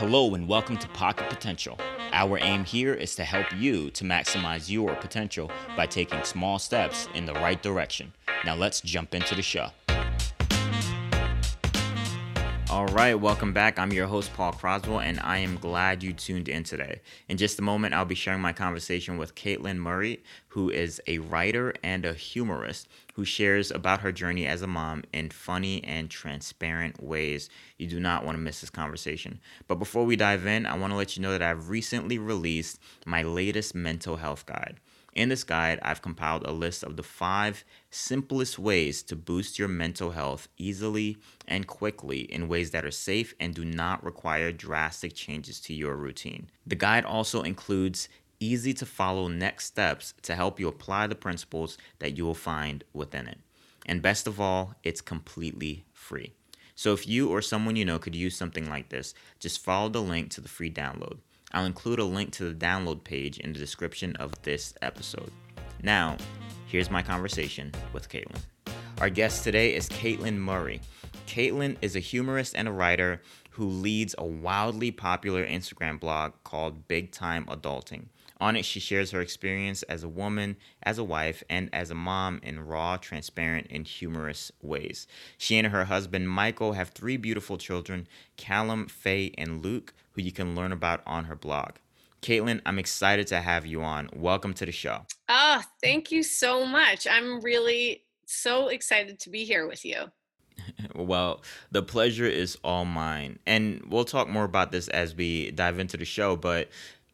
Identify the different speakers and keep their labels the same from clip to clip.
Speaker 1: Hello and welcome to Pocket Potential. Our aim here is to help you to maximize your potential by taking small steps in the right direction. Now let's jump into the show. All right, welcome back. I'm your host, Paul Croswell, and I am glad you tuned in today. In just a moment, I'll be sharing my conversation with Caitlin Murray, who is a writer and a humorist who shares about her journey as a mom in funny and transparent ways. You do not want to miss this conversation. But before we dive in, I want to let you know that I've recently released my latest mental health guide. In this guide, I've compiled a list of the five simplest ways to boost your mental health easily and quickly in ways that are safe and do not require drastic changes to your routine. The guide also includes easy to follow next steps to help you apply the principles that you will find within it. And best of all, it's completely free. So if you or someone you know could use something like this, just follow the link to the free download. I'll include a link to the download page in the description of this episode. Now, here's my conversation with Caitlin. Our guest today is Caitlin Murray. Caitlin is a humorist and a writer who leads a wildly popular Instagram blog called Big Time Adulting. On it, she shares her experience as a woman, as a wife, and as a mom in raw, transparent, and humorous ways. She and her husband, Michael, have three beautiful children Callum, Faye, and Luke, who you can learn about on her blog. Caitlin, I'm excited to have you on. Welcome to the show.
Speaker 2: Oh, thank you so much. I'm really so excited to be here with you.
Speaker 1: well, the pleasure is all mine. And we'll talk more about this as we dive into the show, but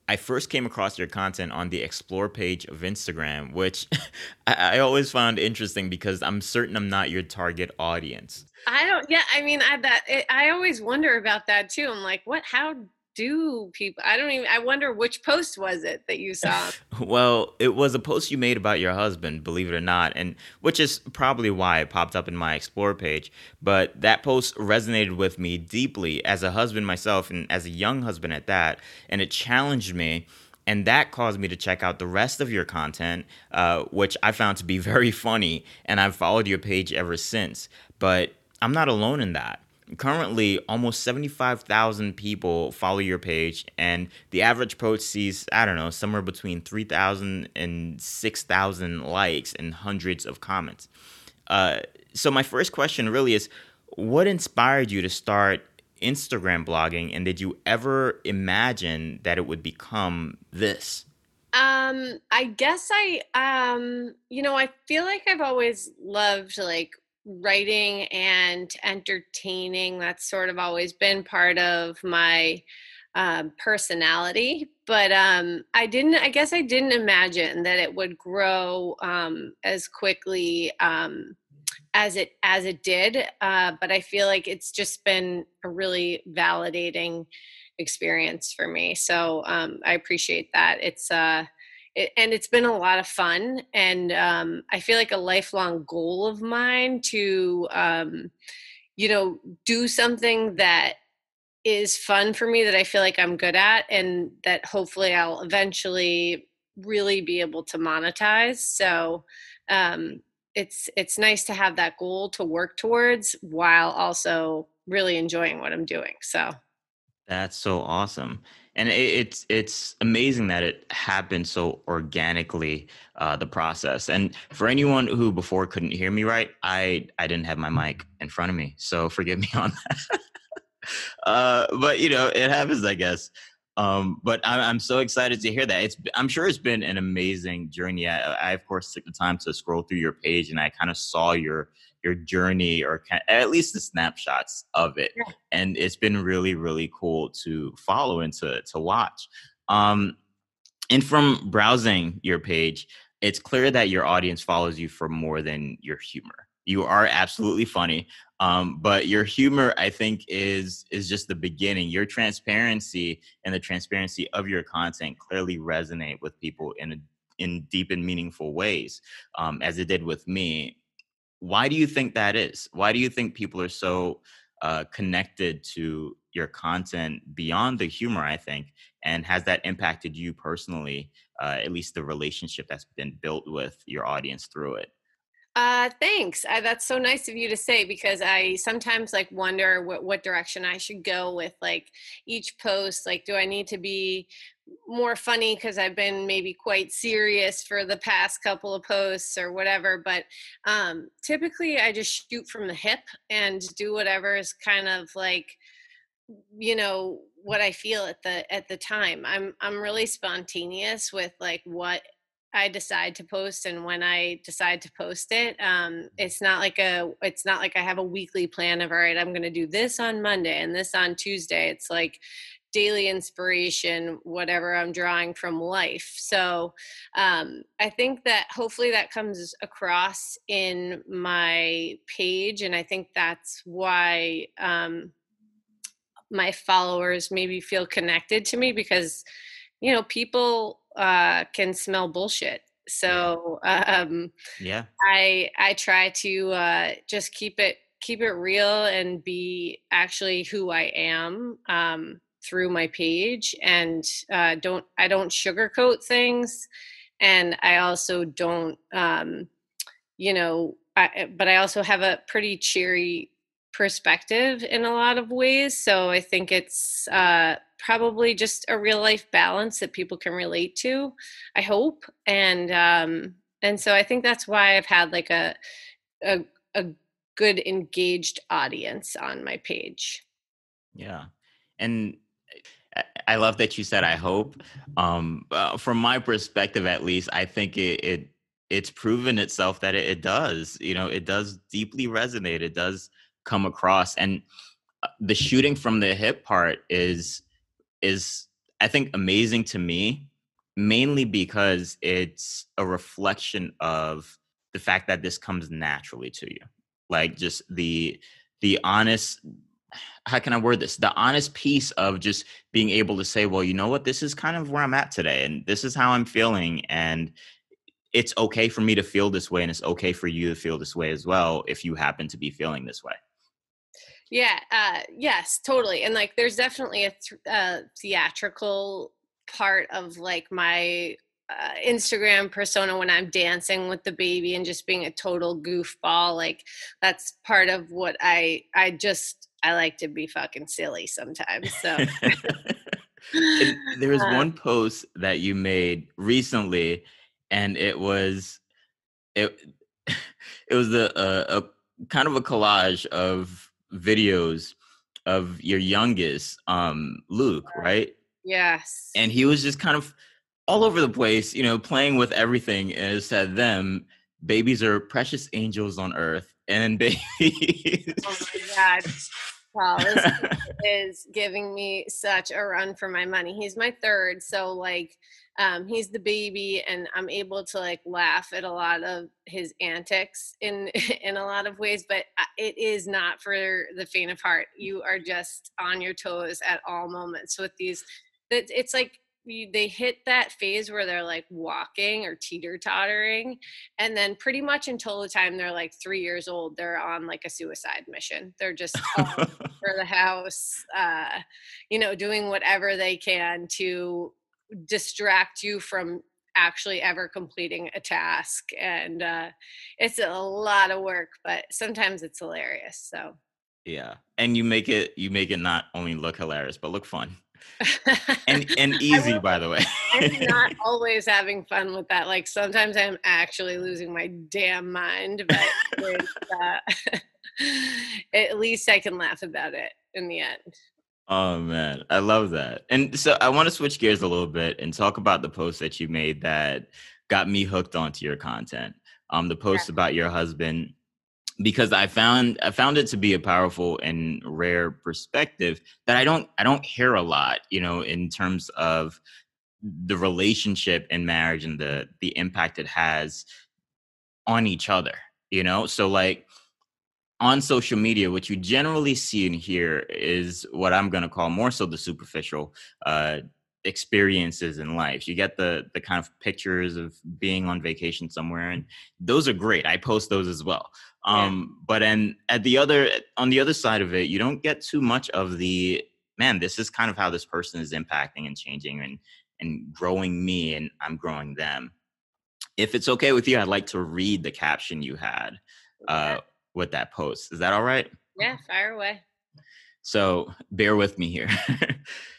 Speaker 1: I first came across your content on the explore page of Instagram, which I, always found interesting because I'm certain I'm not your target audience.
Speaker 2: I don't. Yeah, I mean, I that it, I always wonder about that too. I'm like, what? How do people i don't even i wonder which post was it that you saw
Speaker 1: well it was a post you made about your husband believe it or not and which is probably why it popped up in my explore page but that post resonated with me deeply as a husband myself and as a young husband at that and it challenged me and that caused me to check out the rest of your content, uh, which I found to be very funny, and I've followed your page ever since. But I'm not alone in that currently almost 75,000 people follow your page and the average post sees I don't know somewhere between 3,000 and 6,000 likes and hundreds of comments. Uh, so my first question really is what inspired you to start Instagram blogging and did you ever imagine that it would become this?
Speaker 2: Um I guess I um you know I feel like I've always loved like writing and entertaining. That's sort of always been part of my um, personality. But um, I didn't, I guess I didn't imagine that it would grow um, as quickly um, as it as it did. Uh, but I feel like it's just been a really validating experience for me. So um, I appreciate that. It's uh, it, and it's been a lot of fun and um, i feel like a lifelong goal of mine to um, you know do something that is fun for me that i feel like i'm good at and that hopefully i'll eventually really be able to monetize so um, it's it's nice to have that goal to work towards while also really enjoying what i'm doing so.
Speaker 1: That's so awesome and it, it's it's amazing that it happened so organically uh, the process and for anyone who before couldn't hear me right i i didn't have my mic in front of me so forgive me on that uh, but you know it happens i guess um, but I'm, I'm so excited to hear that. It's I'm sure it's been an amazing journey. I, I of course took the time to scroll through your page, and I kind of saw your your journey or at least the snapshots of it. Yeah. and it's been really really cool to follow and to to watch. Um and from browsing your page it's clear that your audience follows you for more than your humor. You are absolutely funny um, but your humor i think is is just the beginning. Your transparency and the transparency of your content clearly resonate with people in a in deep and meaningful ways um, as it did with me why do you think that is? Why do you think people are so uh, connected to your content beyond the humor? I think, and has that impacted you personally? Uh, at least the relationship that's been built with your audience through it.
Speaker 2: Uh, thanks. Uh, that's so nice of you to say because I sometimes like wonder what, what direction I should go with like each post. Like, do I need to be more funny because I've been maybe quite serious for the past couple of posts or whatever? But um, typically, I just shoot from the hip and do whatever is kind of like you know what i feel at the at the time i'm i'm really spontaneous with like what I decide to post and when I decide to post it. Um, it's not like a it's not like I have a weekly plan of all right, I'm gonna do this on Monday and this on Tuesday. It's like daily inspiration, whatever I'm drawing from life. So um, I think that hopefully that comes across in my page, and I think that's why um, my followers maybe feel connected to me because you know people uh, can smell bullshit. So um,
Speaker 1: yeah,
Speaker 2: I I try to uh, just keep it keep it real and be actually who I am um, through my page, and uh, don't I don't sugarcoat things, and I also don't um, you know, I, but I also have a pretty cheery perspective in a lot of ways. So I think it's uh, probably just a real life balance that people can relate to. I hope, and um, and so I think that's why I've had like a a, a good engaged audience on my page.
Speaker 1: Yeah, and I love that you said I hope. Um, uh, from my perspective, at least, I think it, it it's proven itself that it, it does. You know, it does deeply resonate. It does come across and uh, the shooting from the hip part is is i think amazing to me mainly because it's a reflection of the fact that this comes naturally to you. Like just the the honest how can i word this? The honest piece of just being able to say well you know what? This is kind of where i'm at today and this is how i'm feeling and it's okay for me to feel this way and it's okay for you to feel this way as well if you happen to be feeling this way
Speaker 2: yeah, uh, yes, totally. And like, there's definitely a th- uh, theatrical part of like my uh, Instagram persona when I'm dancing with the baby and just being a total goofball. Like, that's part of what I I just I like to be fucking silly sometimes. So.
Speaker 1: there was uh one post that you made recently, and it was it it was a, a, a kind of a collage of videos of your youngest, um, Luke, right?
Speaker 2: Yes.
Speaker 1: And he was just kind of all over the place, you know, playing with everything. And it said them, babies are precious angels on earth. And babies.
Speaker 2: Oh my God. Well, this is giving me such a run for my money. He's my third. So, like, um, he's the baby and i'm able to like laugh at a lot of his antics in in a lot of ways but it is not for the faint of heart. You are just on your toes at all moments with these it's like they hit that phase where they're like walking or teeter tottering and then pretty much until the time they're like three years old they're on like a suicide mission. They're just for the house uh you know doing whatever they can to distract you from actually ever completing a task and uh, it's a lot of work but sometimes it's hilarious so.
Speaker 1: Yeah and you make it you make it not only look hilarious but look fun. And and easy by the way.
Speaker 2: I'm not always having fun with that like sometimes i'm actually losing my damn mind but uh, at least i can laugh about it in the end
Speaker 1: Oh man, I love that. And so I want to switch gears a little bit and talk about the post that you made that got me hooked onto your content. Um, the post yeah. about your husband, because I found I found it to be a powerful and rare perspective that I don't I don't hear a lot, you know, in terms of the relationship and marriage and the the impact it has on each other, you know. So like on social media, what you generally see and hear is what I'm going to call more so the superficial uh, experiences in life. You get the the kind of pictures of being on vacation somewhere, and those are great. I post those as well. Um, yeah. But and at the other on the other side of it, you don't get too much of the man. This is kind of how this person is impacting and changing and and growing me, and I'm growing them. if it's okay with you, I'd like to read the caption you had uh, with that post. Is that all right?
Speaker 2: Yeah, fire away.
Speaker 1: So bear with me here. it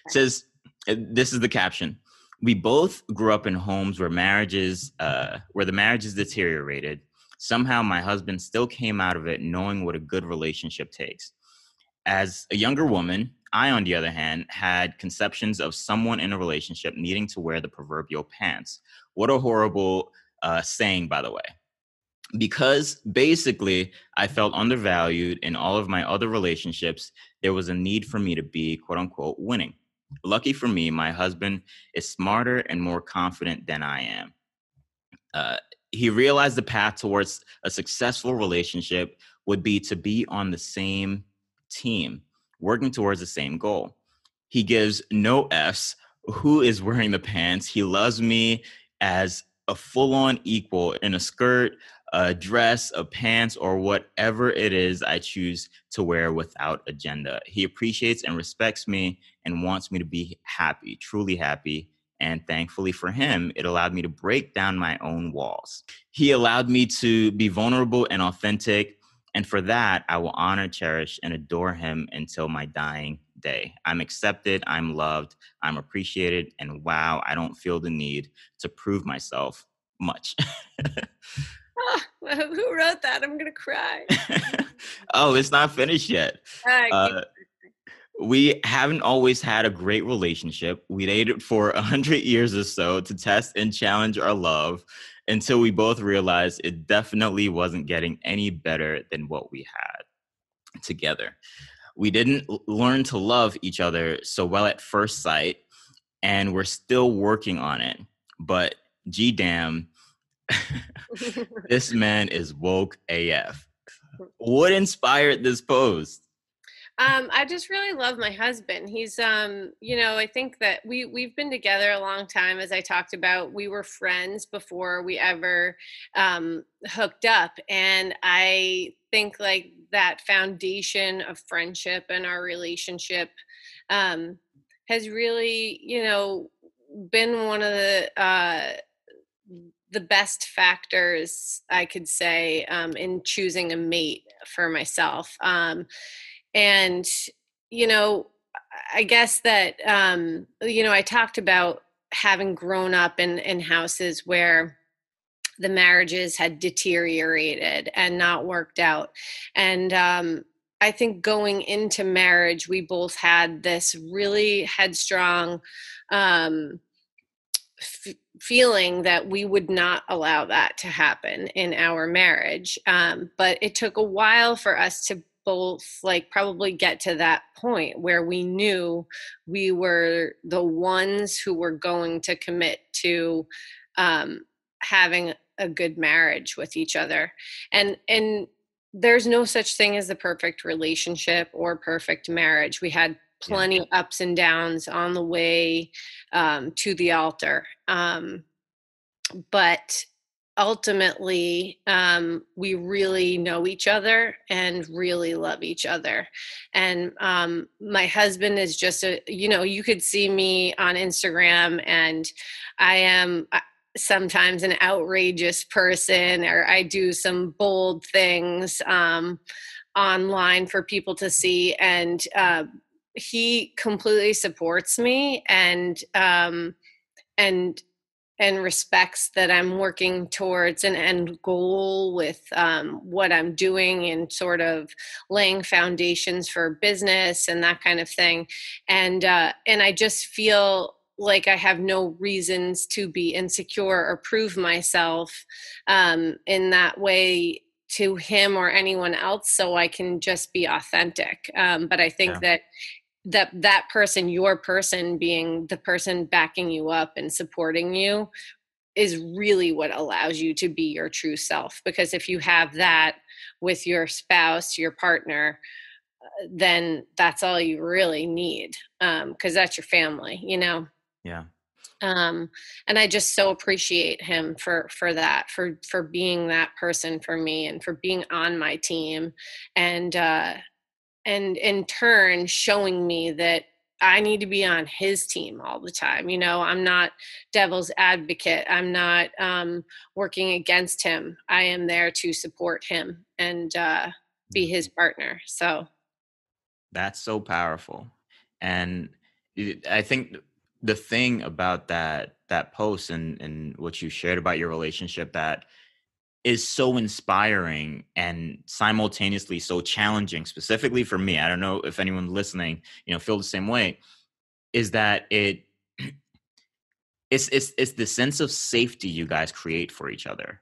Speaker 1: says, uh, this is the caption. We both grew up in homes where marriages, uh, where the marriages deteriorated. Somehow my husband still came out of it knowing what a good relationship takes. As a younger woman, I, on the other hand, had conceptions of someone in a relationship needing to wear the proverbial pants. What a horrible uh, saying, by the way because basically I felt undervalued in all of my other relationships, there was a need for me to be quote unquote winning. Lucky for me, my husband is smarter and more confident than I am. Uh, he realized the path towards a successful relationship would be to be on the same team, working towards the same goal. He gives no F's who is wearing the pants. He loves me as a full on equal in a skirt, a dress, a pants, or whatever it is I choose to wear without agenda. He appreciates and respects me and wants me to be happy, truly happy. And thankfully for him, it allowed me to break down my own walls. He allowed me to be vulnerable and authentic. And for that, I will honor, cherish, and adore him until my dying day. I'm accepted, I'm loved, I'm appreciated, and wow, I don't feel the need to prove myself much.
Speaker 2: oh, who wrote that? I'm gonna cry.
Speaker 1: oh, it's not finished yet. Uh, we haven't always had a great relationship. We dated for a hundred years or so to test and challenge our love until we both realized it definitely wasn't getting any better than what we had together. We didn't learn to love each other so well at first sight, and we're still working on it. But gee damn, this man is woke AF. What inspired this post?
Speaker 2: Um, I just really love my husband. He's, um, you know, I think that we we've been together a long time. As I talked about, we were friends before we ever um, hooked up, and I think like that foundation of friendship and our relationship um, has really, you know, been one of the uh, the best factors I could say um, in choosing a mate for myself. Um, and, you know, I guess that, um, you know, I talked about having grown up in, in houses where the marriages had deteriorated and not worked out. And, um, I think going into marriage, we both had this really headstrong, um, f- feeling that we would not allow that to happen in our marriage. Um, but it took a while for us to both like probably get to that point where we knew we were the ones who were going to commit to um, having a good marriage with each other and and there's no such thing as the perfect relationship or perfect marriage we had plenty yeah. ups and downs on the way um, to the altar. Um, but ultimately, um, we really know each other and really love each other. And um, my husband is just a, you know, you could see me on Instagram and I am. Uh, sometimes an outrageous person or i do some bold things um, online for people to see and uh, he completely supports me and um and and respects that I'm working towards an end goal with um, what I'm doing and sort of laying foundations for business and that kind of thing. And uh, and I just feel like I have no reasons to be insecure or prove myself um, in that way to him or anyone else so i can just be authentic um, but i think yeah. that that that person your person being the person backing you up and supporting you is really what allows you to be your true self. Because if you have that with your spouse your partner uh, then that's all you really need um because that's your family you know?
Speaker 1: Yeah.
Speaker 2: Um and i just so appreciate him for for that for for being that person for me and for being on my team. And uh and in turn showing me that I need to be on his team all the time. You know, I'm not devil's advocate. I'm not um, working against him. I am there to support him and uh, be his mm-hmm. partner. So
Speaker 1: that's so powerful. And I think the thing about that that post and and what you shared about your relationship that is so inspiring and simultaneously so challenging specifically for me i don't know if anyone listening you know feel the same way is that it it's it's it's the sense of safety you guys create for each other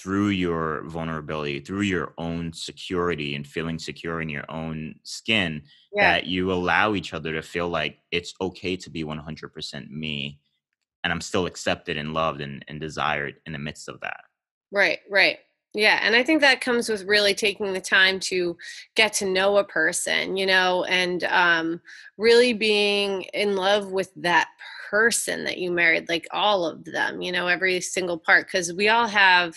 Speaker 1: through your vulnerability through your own security and feeling secure in your own skin yeah. that you allow each other to feel like it's okay to be 100% me and i'm still accepted and loved and, and desired in the midst of that
Speaker 2: Right, right. Yeah, and I think that comes with really taking the time to get to know a person, you know, and um, really being in love with that person that you married, like all of them, you know, every single part, because we all have,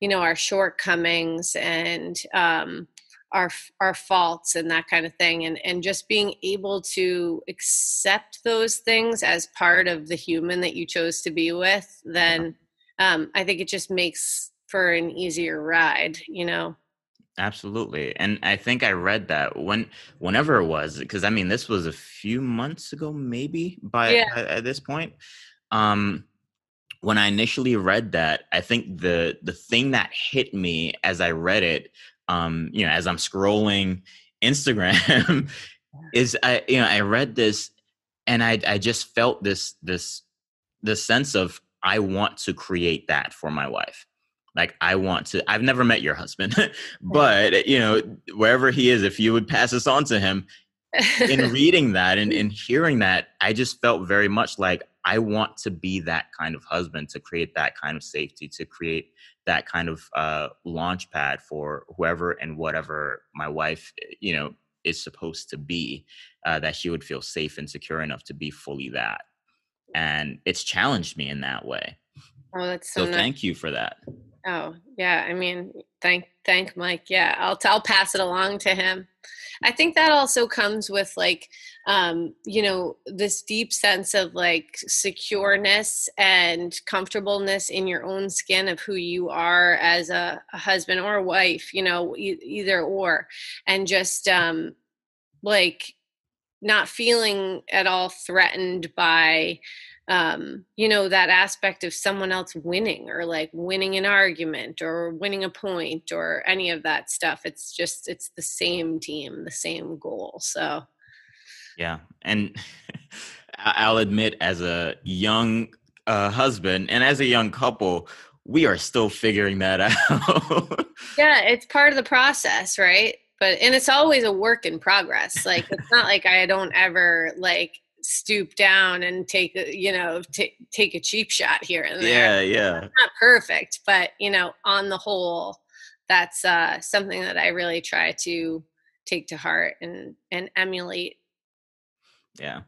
Speaker 2: you know, our shortcomings and um, our our faults and that kind of thing, and and just being able to accept those things as part of the human that you chose to be with, then um, I think it just makes for an easier ride, you know.
Speaker 1: Absolutely. And I think I read that when whenever it was because I mean this was a few months ago maybe by yeah. at, at this point. Um when I initially read that, I think the the thing that hit me as I read it um you know as I'm scrolling Instagram is I you know I read this and I I just felt this this the sense of I want to create that for my wife. Like I want to. I've never met your husband, but you know wherever he is, if you would pass this on to him, in reading that and in hearing that, I just felt very much like I want to be that kind of husband to create that kind of safety, to create that kind of uh, launch pad for whoever and whatever my wife, you know, is supposed to be, uh, that she would feel safe and secure enough to be fully that and it's challenged me in that way.
Speaker 2: Oh, that's so,
Speaker 1: so nice. thank you for that.
Speaker 2: Oh, yeah. I mean, thank thank Mike. Yeah, I'll I'll pass it along to him. I think that also comes with like um, you know, this deep sense of like secureness and comfortableness in your own skin of who you are as a, a husband or a wife, you know, e- either or. And just um like not feeling at all threatened by um, you know that aspect of someone else winning or like winning an argument or winning a point or any of that stuff. It's just it's the same team the same goal so.
Speaker 1: Yeah and i'll admit as a young uh, husband and as a young couple we are still figuring that out.
Speaker 2: Yeah it's part of the process right but and it's always a work in progress like it's not like i don't ever like stoop down and take you know t- take a cheap shot here and
Speaker 1: there. Yeah yeah.
Speaker 2: It's not perfect but you know on the whole that's uh something that i really try to take to heart and and emulate.
Speaker 1: Yeah.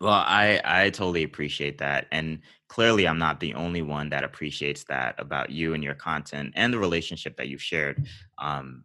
Speaker 1: Well i i totally appreciate that and clearly i'm not the only one that appreciates that about you and your content and the relationship that you've shared um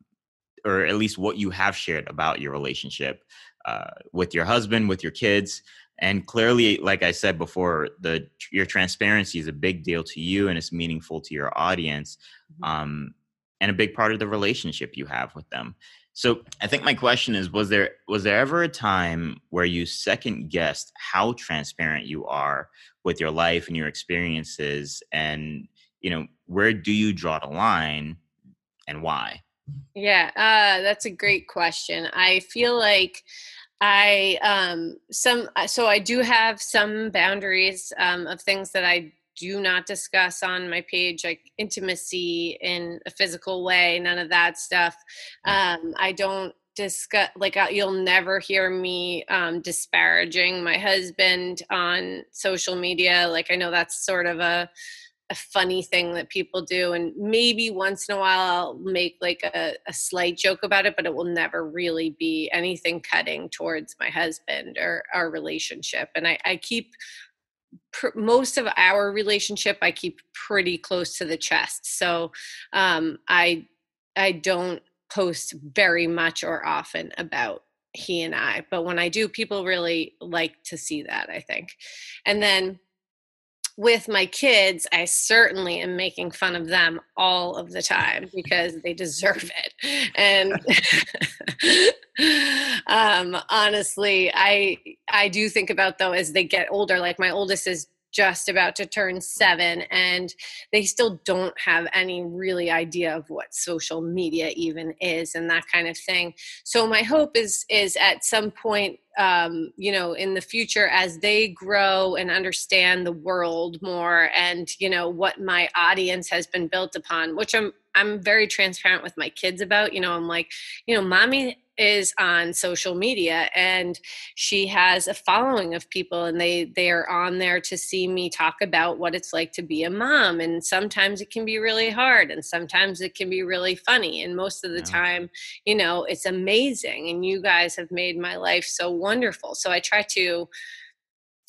Speaker 1: or at least what you have shared about your relationship uh, with your husband, with your kids. And clearly, like I said before, the your transparency is a big deal to you, and it's meaningful to your audience, mm-hmm. um, and a big part of the relationship you have with them. So, I think my question is: Was there was there ever a time where you second guessed how transparent you are with your life and your experiences, and you know where do you draw the line, and why?
Speaker 2: Yeah, uh, that's a great question. I feel like I um, some uh, so I do have some boundaries um, of things that I do not discuss on my page, like intimacy in a physical way, none of that stuff. Mm. Um, I don't discuss like uh, you'll never hear me um, disparaging my husband on social media. Like I know that's sort of a a funny thing that people do and maybe once in a while i'll make like a, a, slight joke about it but it will never really be anything cutting towards my husband or our relationship and i, I keep pr- most of our relationship i keep pretty close to the chest so um, i i don't post very much or often about he and I. But when I do, people really like to see that, I think. And then with my kids, I certainly am making fun of them all of the time because they deserve it. And um, honestly, I I do think about though as they get older. Like my oldest is just about to turn seven and they still don't have any really idea of what social media even is and that kind of thing. So my hope is is at some point um, you know in the future as they grow and understand the world more and you know what my audience has been built upon which i'm i'm very transparent with my kids about you know i'm like you know mommy is on social media and she has a following of people and they they are on there to see me talk about what it's like to be a mom and sometimes it can be really hard and sometimes it can be really funny and most of the yeah. time you know it's amazing and you guys have made my life so wonderful. So i try to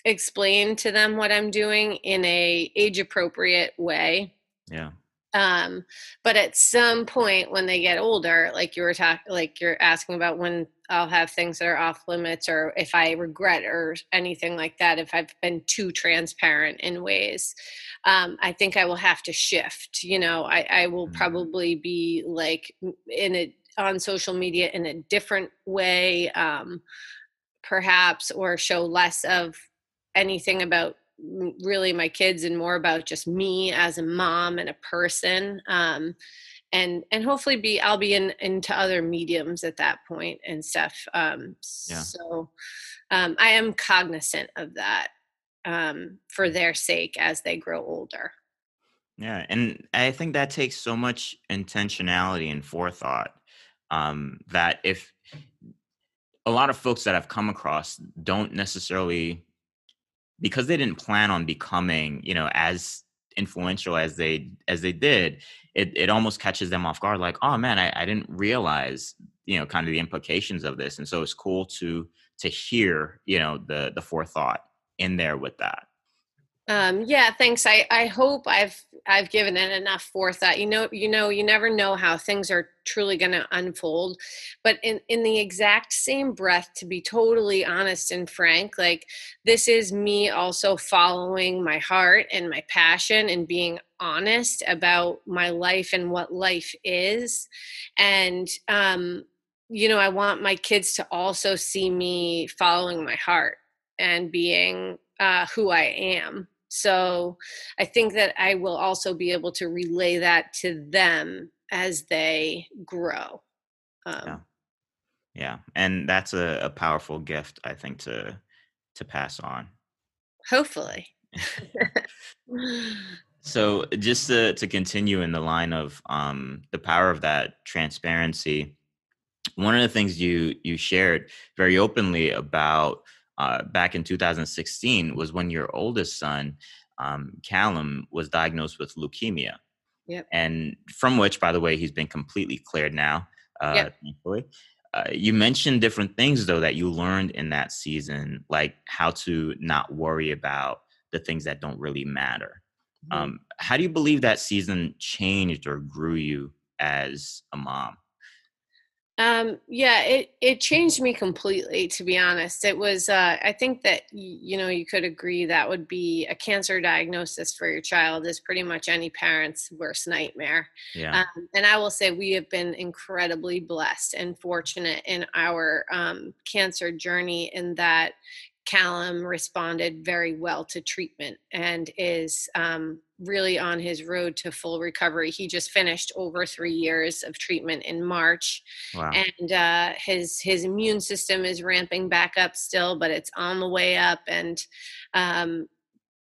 Speaker 2: explain to them what i'm doing in a age appropriate way.
Speaker 1: Yeah
Speaker 2: um but at some point when they get older like you were talking like you're asking about when i'll have things that are off limits or if i regret or anything like that if i've been too transparent in ways um i think i will have to shift you know i i will mm-hmm. probably be like in it on social media in a different way um perhaps or show less of anything about really my kids and more about just me as a mom and a person um, and and hopefully be i'll be in into other mediums at that point and stuff um, yeah. so um, i am cognizant of that um, for their sake as they grow older
Speaker 1: yeah and i think that takes so much intentionality and forethought um, that if a lot of folks that i've come across don't necessarily because they didn't plan on becoming you know as influential as they as they did it it almost catches them off guard like oh man I, I didn't realize you know kind of the implications of this. And so it's cool to to hear you know the the forethought in there with that
Speaker 2: um, yeah, thanks. I, I hope I've I've given it enough forethought. You know, you know, you never know how things are truly going to unfold. But in in the exact same breath, to be totally honest and frank, like this is me also following my heart and my passion and being honest about my life and what life is. And um, you know, I want my kids to also see me following my heart and being uh, who I am so I think that I will also be able to relay that to them as they grow.
Speaker 1: Um, yeah. Yeah. And that's a, a powerful gift, I think, to to pass on.
Speaker 2: Hopefully.
Speaker 1: so just to, to continue in the line of um, the power of that transparency, one of the things you you shared very openly about uh, back in 2016 was when your oldest son, um, Callum, was diagnosed with leukemia.
Speaker 2: Yep.
Speaker 1: And from which, by the way, he's been completely cleared now, uh, yep. thankfully. Uh, you mentioned different things, though, that you learned in that season, like how to not worry about the things that don't really matter. Mm-hmm. Um, how do you believe that season changed or grew you as a mom?
Speaker 2: Um, yeah, it it changed me completely. To be honest, it was. Uh, I think that you know you could agree that would be a cancer diagnosis for your child is pretty much any parent's worst nightmare.
Speaker 1: Yeah.
Speaker 2: Um, and I will say we have been incredibly blessed and fortunate in our um, cancer journey in that Callum responded very well to treatment and is um, really on his road to full recovery. He just finished over three years of treatment in March, wow. and uh, his his immune system is ramping back up still, but it's on the way up. And um,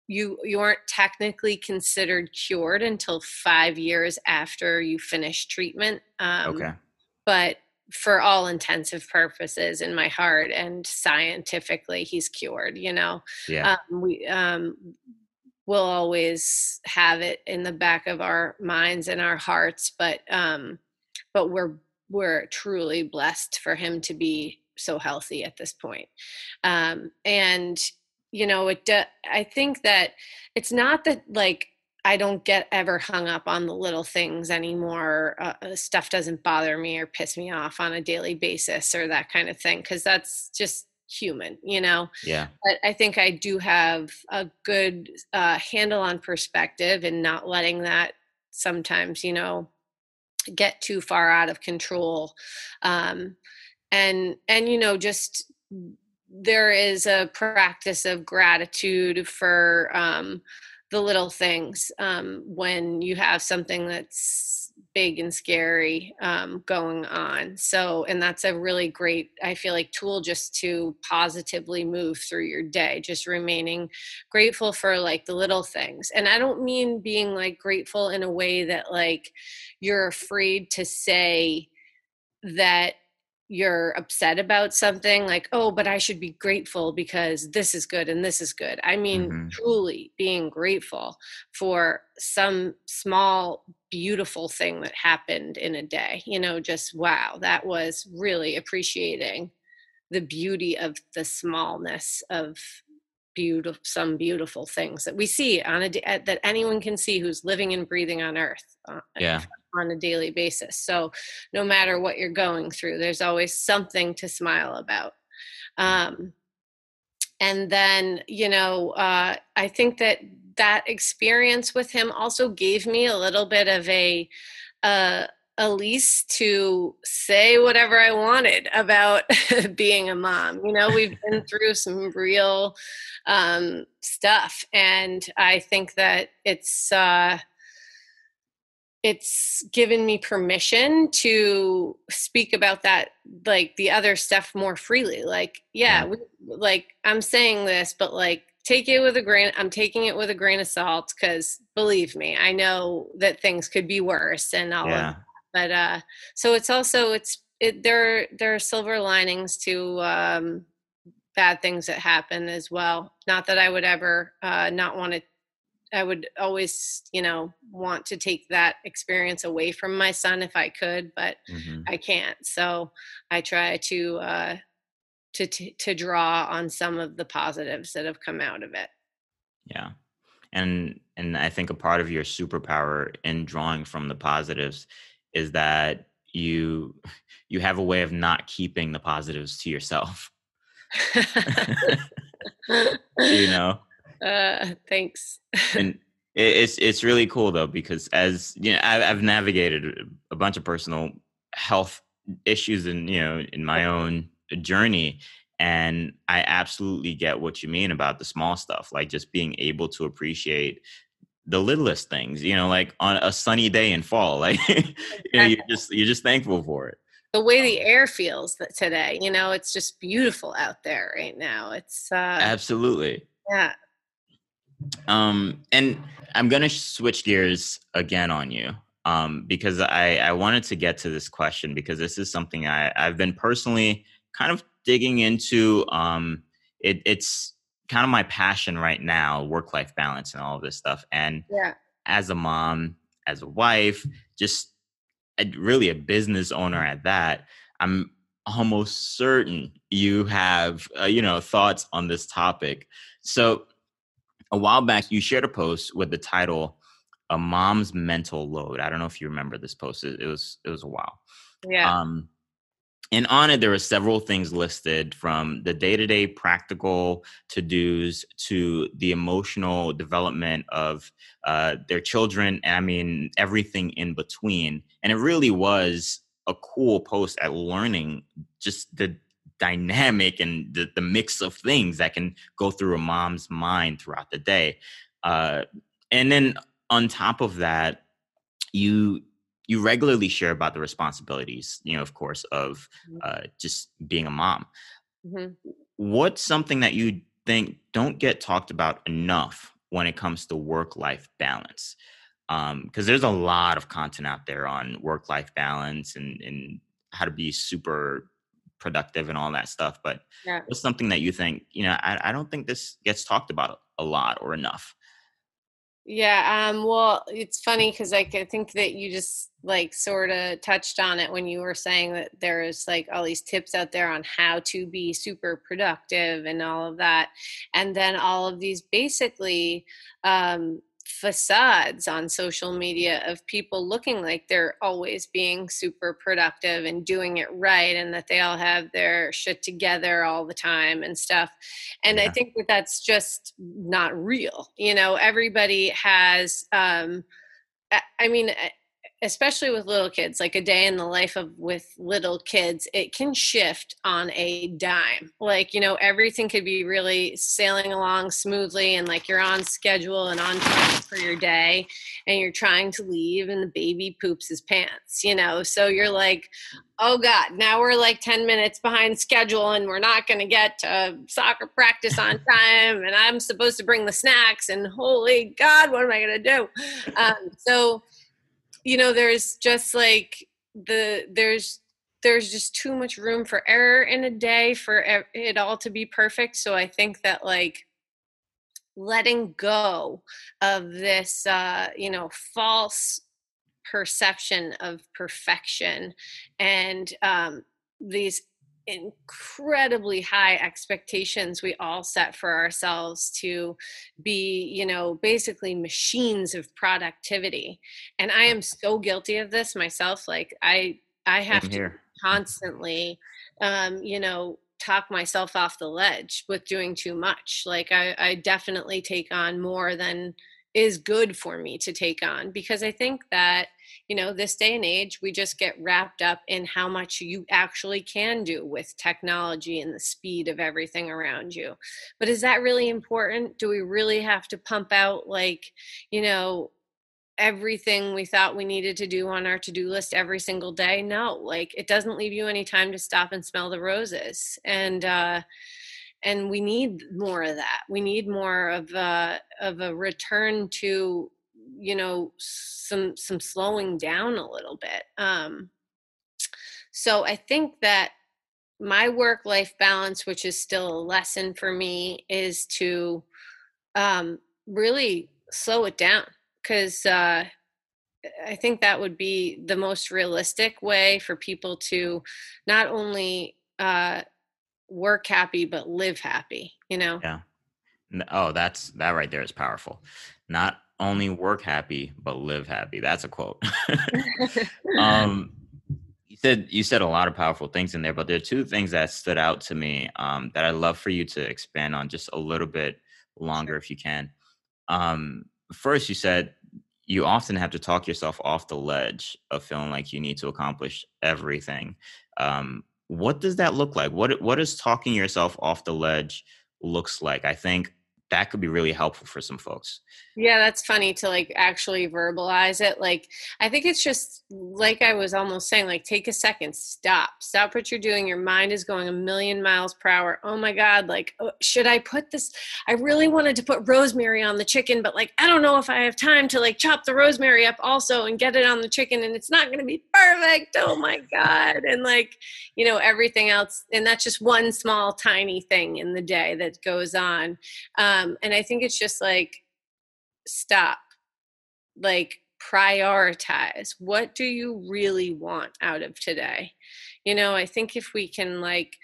Speaker 2: you you aren't technically considered cured until five years after you finish treatment.
Speaker 1: Um, okay,
Speaker 2: but for all intensive purposes in my heart and scientifically he's cured you know?
Speaker 1: Yeah.
Speaker 2: Um, we um we'll always have it in the back of our minds and our hearts but um but we're we're truly blessed for him to be so healthy at this point. Um and you know it i think that it's not that like I don't get ever hung up on the little things anymore. Uh, uh, stuff doesn't bother me or piss me off on a daily basis or that kind of thing because that's just human, you know?
Speaker 1: Yeah.
Speaker 2: But I think I do have a good uh, handle on perspective and not letting that sometimes, you know, get too far out of control. Um, and, and, you know, just there is a practice of gratitude for, um, the little things um, when you have something that's big and scary um, going on. So, and that's a really great, I feel like, tool just to positively move through your day, just remaining grateful for like the little things. And I don't mean being like grateful in a way that like you're afraid to say that you're upset about something like oh but i should be grateful because this is good and this is good i mean mm-hmm. truly being grateful for some small beautiful thing that happened in a day you know just wow that was really appreciating the beauty of the smallness of beautiful some beautiful things that we see on a that anyone can see who's living and breathing on earth
Speaker 1: uh, yeah
Speaker 2: on a daily basis so no matter what you're going through there's always something to smile about um, and then you know uh, i think that that experience with him also gave me a little bit of a uh, lease to say whatever I wanted about being a mom. You know, we've been through some real um, stuff, and I think that it's uh, it's given me permission to speak about that, like the other stuff, more freely. Like, yeah, we, like I'm saying this, but like take it with a grain i'm taking it with a grain of salt because believe me i know that things could be worse and all yeah but uh so it's also it's it there there are silver linings to um bad things that happen as well not that i would ever uh not want to i would always you know want to take that experience away from my son if i could but mm-hmm. i can't. So i try to uh to, to to draw on some of the positives that have come out of it.
Speaker 1: Yeah. And and i think a part of your superpower in drawing from the positives is that you you have a way of not keeping the positives to yourself. You know
Speaker 2: uh thanks
Speaker 1: and it's it's really cool though because as you know I, i've navigated a bunch of personal health issues and you know in my own journey and i absolutely get what you mean about the small stuff like just being able to appreciate the littlest things, you know, like on a sunny day in fall, like you know, you're just you're just thankful for it.
Speaker 2: The way the air feels today, you know, it's just beautiful out there right now. It's uh
Speaker 1: Absolutely.
Speaker 2: Yeah.
Speaker 1: Um and I'm going to switch gears again on you. Um because I I wanted to get to this question because this is something I I've been personally kind of digging into um it it's kind of my passion right now work life balance and all of this stuff and
Speaker 2: yeah
Speaker 1: as a mom as a wife just a, really a business owner at that i'm almost certain you have uh, you know thoughts on this topic so a while back you shared a post with the title a mom's mental load i don't know if you remember this post it, it was it was a while
Speaker 2: yeah
Speaker 1: um and on it, there were several things listed from the day to day practical to dos to the emotional development of uh, their children. And I mean, everything in between. And it really was a cool post at learning just the dynamic and the, the mix of things that can go through a mom's mind throughout the day. Uh, and then on top of that, you you regularly share about the responsibilities, you know, of course, of mm-hmm. uh, just being a mom. Mm-hmm. What's something that you think don't get talked about enough when it comes to work life balance? Because um, there's a lot of content out there on work life balance and, and how to be super productive and all that stuff. But yeah. what's something that you think, you know, I, I don't think this gets talked about a lot or enough?
Speaker 2: Yeah, um, well, it's funny because like I think that you just like sort of touched on it when you were saying that there's like all these tips out there on how to be super productive and all of that, and then all of these basically um, facades on social media of people looking like they're always being super productive and doing it right and that they all have their shit together all the time and stuff and yeah. i think that that's just not real you know everybody has um i mean especially with little kids like a day in the life of with little kids it can shift on a dime. Like you know everything could be really sailing along smoothly and like you're on schedule and on time for your day and you're trying to leave and the baby poops his pants you know? So you're like oh god now we're like 10 minutes behind schedule and we're not going to get to soccer practice on time and i'm supposed to bring the snacks and holy god what am i going to do? Um, so you know there's just like the there's there's just too much room for error in a day for it all to be perfect. So i think that like letting go of this uh you know false perception of perfection and um these incredibly high expectations we all set for ourselves to be you know basically machines of productivity. And i am so guilty of this myself like i i have to constantly um you know talk myself off the ledge with doing too much. Like i i definitely take on more than is good for me to take on because i think that you know this day and age we just get wrapped up in how much you actually can do with technology and the speed of everything around you. But is that really important? Do we really have to pump out like you know everything we thought we needed to do on our to-do list every single day? No like it doesn't leave you any time to stop and smell the roses and uh and we need more of that. We need more of a of a return to you know some some slowing down a little bit um so i think that my work life balance which is still a lesson for me is to um really slow it down because uh I think that would be the most realistic way for people to not only uh, work happy but live happy. You know?
Speaker 1: Yeah. Oh, that's that right there is powerful. Not only work happy but live happy. That's a quote. um, you said you said a lot of powerful things in there, but there are two things that stood out to me um, that I'd love for you to expand on just a little bit longer, if you can. Um, first, you said you often have to talk yourself off the ledge of feeling like you need to accomplish everything. Um, what does that look like? What what does talking yourself off the ledge looks like? I think that could be really helpful for some folks.
Speaker 2: Yeah, that's funny to like actually verbalize it. Like, I think it's just like I was almost saying, like, take a second, stop, stop what you're doing. Your mind is going a million miles per hour. Oh my God, like, oh, should I put this? I really wanted to put rosemary on the chicken, but like, I don't know if I have time to like chop the rosemary up also and get it on the chicken, and it's not going to be perfect. Oh my God. And like, you know, everything else. And that's just one small, tiny thing in the day that goes on. Um, and I think it's just like, stop like prioritize. What do you really want out of today? You know i think if we can like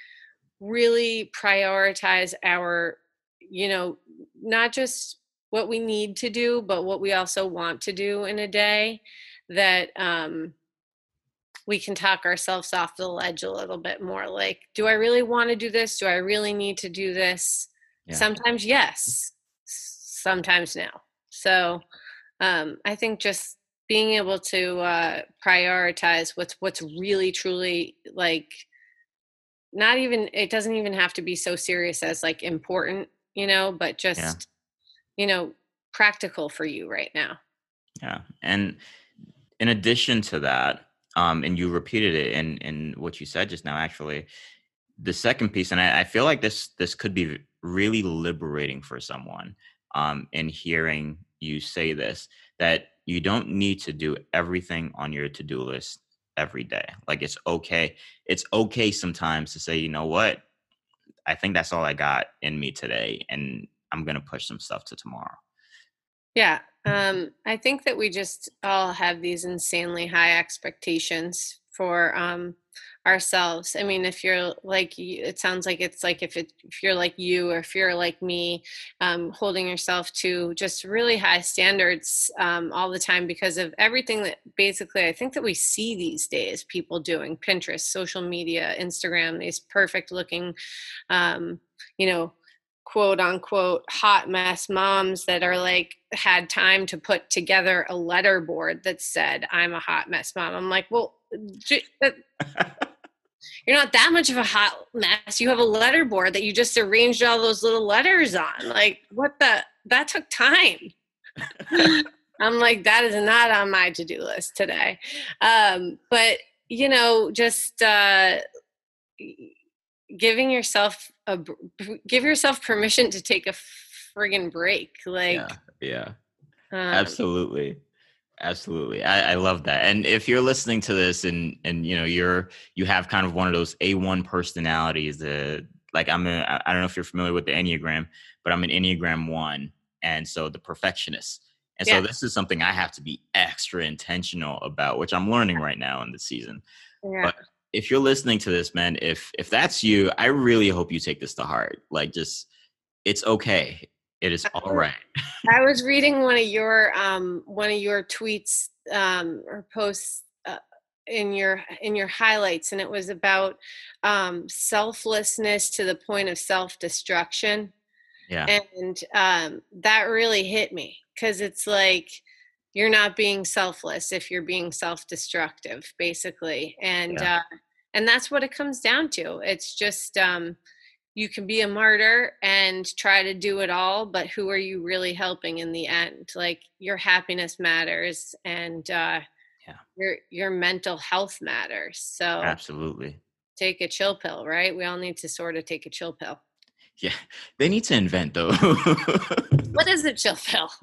Speaker 2: really prioritize our you know not just what we need to do but what we also want to do in a day that um we can talk ourselves off the ledge a little bit more. Like do i really want to do this? Do i really need to do this yeah. sometimes yes sometimes no so um, I think just being able to uh, prioritize what's what's really truly like not even it doesn't even have to be so serious as like important, you know, but just yeah. you know practical for you right now.
Speaker 1: Yeah, and in addition to that, um, and you repeated it in in what you said just now, actually, the second piece, and I, I feel like this this could be really liberating for someone um, in hearing you say this that you don't need to do everything on your to-do list every day. Like it's okay it's okay sometimes to say you know what? I think that's all i got in me today and i'm gonna push some stuff to tomorrow.
Speaker 2: Yeah um i think that we just all have these insanely high expectations for um ourselves. I mean if you're like it sounds like it's like if it if you're like you or if you're like me um, holding yourself to just really high standards um, all the time because of everything that basically i think that we see these days people doing pinterest social media instagram these perfect looking um, you know quote unquote hot mess moms that are like had time to put together a letter board that said i'm a hot mess mom. I'm like well you're not that much of a hot mess you have a letter board that you just arranged all those little letters on like what the that took time i'm like that is not on my to-do list today um but you know just uh giving yourself a give yourself permission to take a friggin' break. Like,
Speaker 1: yeah, yeah. Um, absolutely, absolutely. I, I love that. And if you're listening to this and and you know you're you have kind of one of those A one personalities, that like I'm a I don't know if you're familiar with the Enneagram, but I'm an Enneagram one, and so the perfectionist. And yeah. so this is something I have to be extra intentional about, which I'm learning right now in the season. Yeah. But if you're listening to this, man, if if that's you, I really hope you take this to heart. Like, just it's okay. It is all right.
Speaker 2: I was reading one of your um one of your tweets um or posts uh, in your in your highlights and it was about um selflessness to the point of self-destruction.
Speaker 1: Yeah.
Speaker 2: And um that really hit me cuz it's like you're not being selfless if you're being self-destructive basically and yeah. uh, and that's what it comes down to it's just um, you can be a martyr and try to do it all but who are you really helping in the end? Like your happiness matters and uh, yeah. your your mental health matters so
Speaker 1: absolutely.
Speaker 2: take a chill pill right? We all need to sort of take a chill pill.
Speaker 1: Yeah. They need to invent though.
Speaker 2: What is a chill pill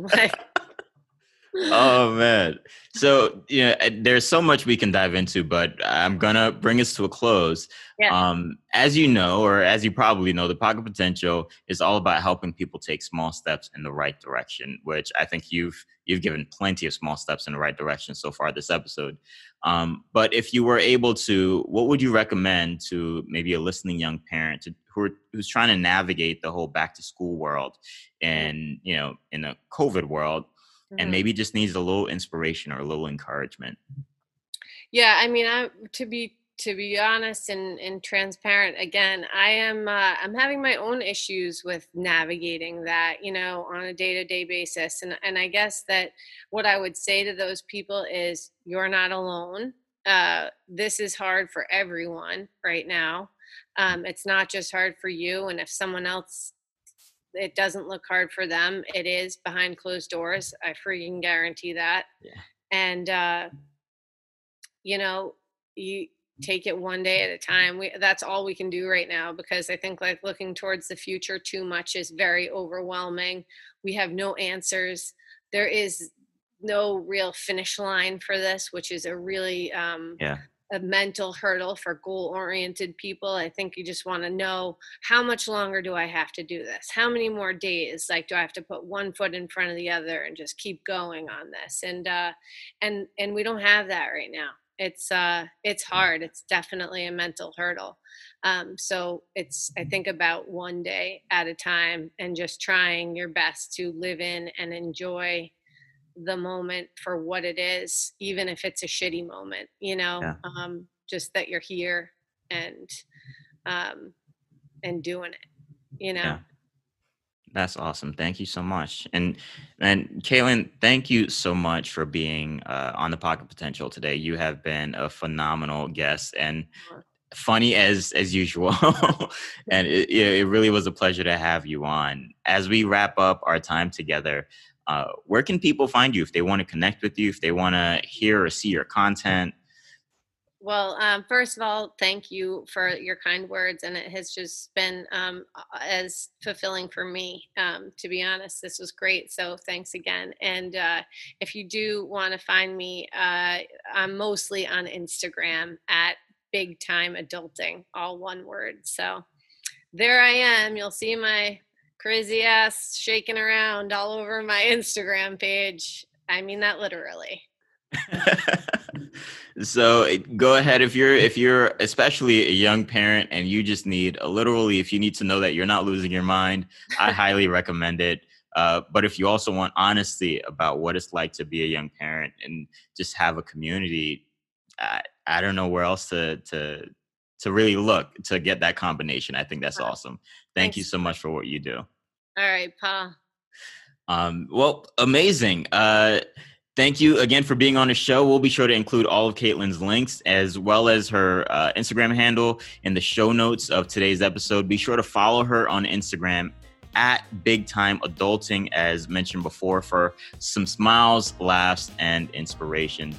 Speaker 1: oh man. So you know there's so much we can dive into but i'm gonna bring us to a close. Yeah. um as you know or as you probably know the pocket potential is all about helping people take small steps in the right direction which i think you've you've given plenty of small steps in the right direction so far this episode. Um but if you were able to what would you recommend to maybe a listening young parent to, who are, who's trying to navigate the whole back to school world and you know in a covid world mm-hmm. and maybe just needs a little inspiration or a little encouragement.
Speaker 2: Yeah i mean i to be to be honest and, and transparent again i am uh, i'm having my own issues with navigating that you know on a day-to-day basis and, and i guess that what i would say to those people is you're not alone. Uh, this is hard for everyone right now. Um, it's not just hard for you and if someone else it doesn't look hard for them. It is behind closed doors. I freaking guarantee that.
Speaker 1: Yeah.
Speaker 2: And uh, you know, you take it one day at a time. We that's all we can do right now because I think like looking towards the future too much is very overwhelming. We have no answers. There is no real finish line for this, which is a really um,
Speaker 1: yeah
Speaker 2: a mental hurdle for goal oriented people. I think you just want to know how much longer do I have to do this? How many more days? Like, do I have to put one foot in front of the other and just keep going on this? And, uh, and, and we don't have that right now. It's, uh, it's hard. It's definitely a mental hurdle. Um, so it's, I think about one day at a time and just trying your best to live in and enjoy the moment for what it is, even if it's a shitty moment, you know, yeah. um, just that you're here and, um, and doing it, you know? Yeah.
Speaker 1: That's awesome. Thank you so much. And and Caitlin, thank you so much for being uh, on the Pocket Potential today. You have been a phenomenal guest and funny as as usual. and it, it really was a pleasure to have you on. As we wrap up our time together, uh, where can people find you if they want to connect with you, if they want to hear or see your content?
Speaker 2: Well, um, first of all, thank you for your kind words, and it has just been um, as fulfilling for me. Um, to be honest, this was great. So thanks again. And uh, if you do want to find me, uh, I'm mostly on Instagram at Big Time Adulting, all one word. So there I am. You'll see my crazy ass shaking around all over my Instagram page. I mean that literally.
Speaker 1: so go ahead if you're if you're especially a young parent and you just need a literally if you need to know that you're not losing your mind i highly recommend it uh, but if you also want honesty about what it's like to be a young parent and just have a community I, I don't know where else to to to really look to get that combination i think that's awesome thank Thanks. you so much for what you do
Speaker 2: all right paul
Speaker 1: um, well amazing uh, Thank you again for being on the show. We'll be sure to include all of Caitlin's links as well as her uh, Instagram handle in the show notes of today's episode. Be sure to follow her on Instagram at Big Time Adulting, as mentioned before, for some smiles, laughs, and inspiration.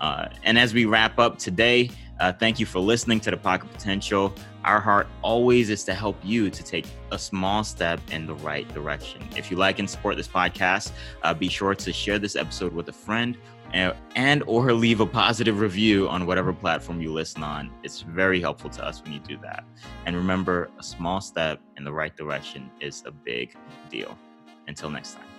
Speaker 1: Uh, and as we wrap up today, uh, thank you for listening to the Pocket Potential. Our heart always is to help you to take a small step in the right direction. If you like and support this podcast, uh, be sure to share this episode with a friend and, and or leave a positive review on whatever platform you listen on. It's very helpful to us when you do that. And remember, a small step in the right direction is a big deal. Until next time.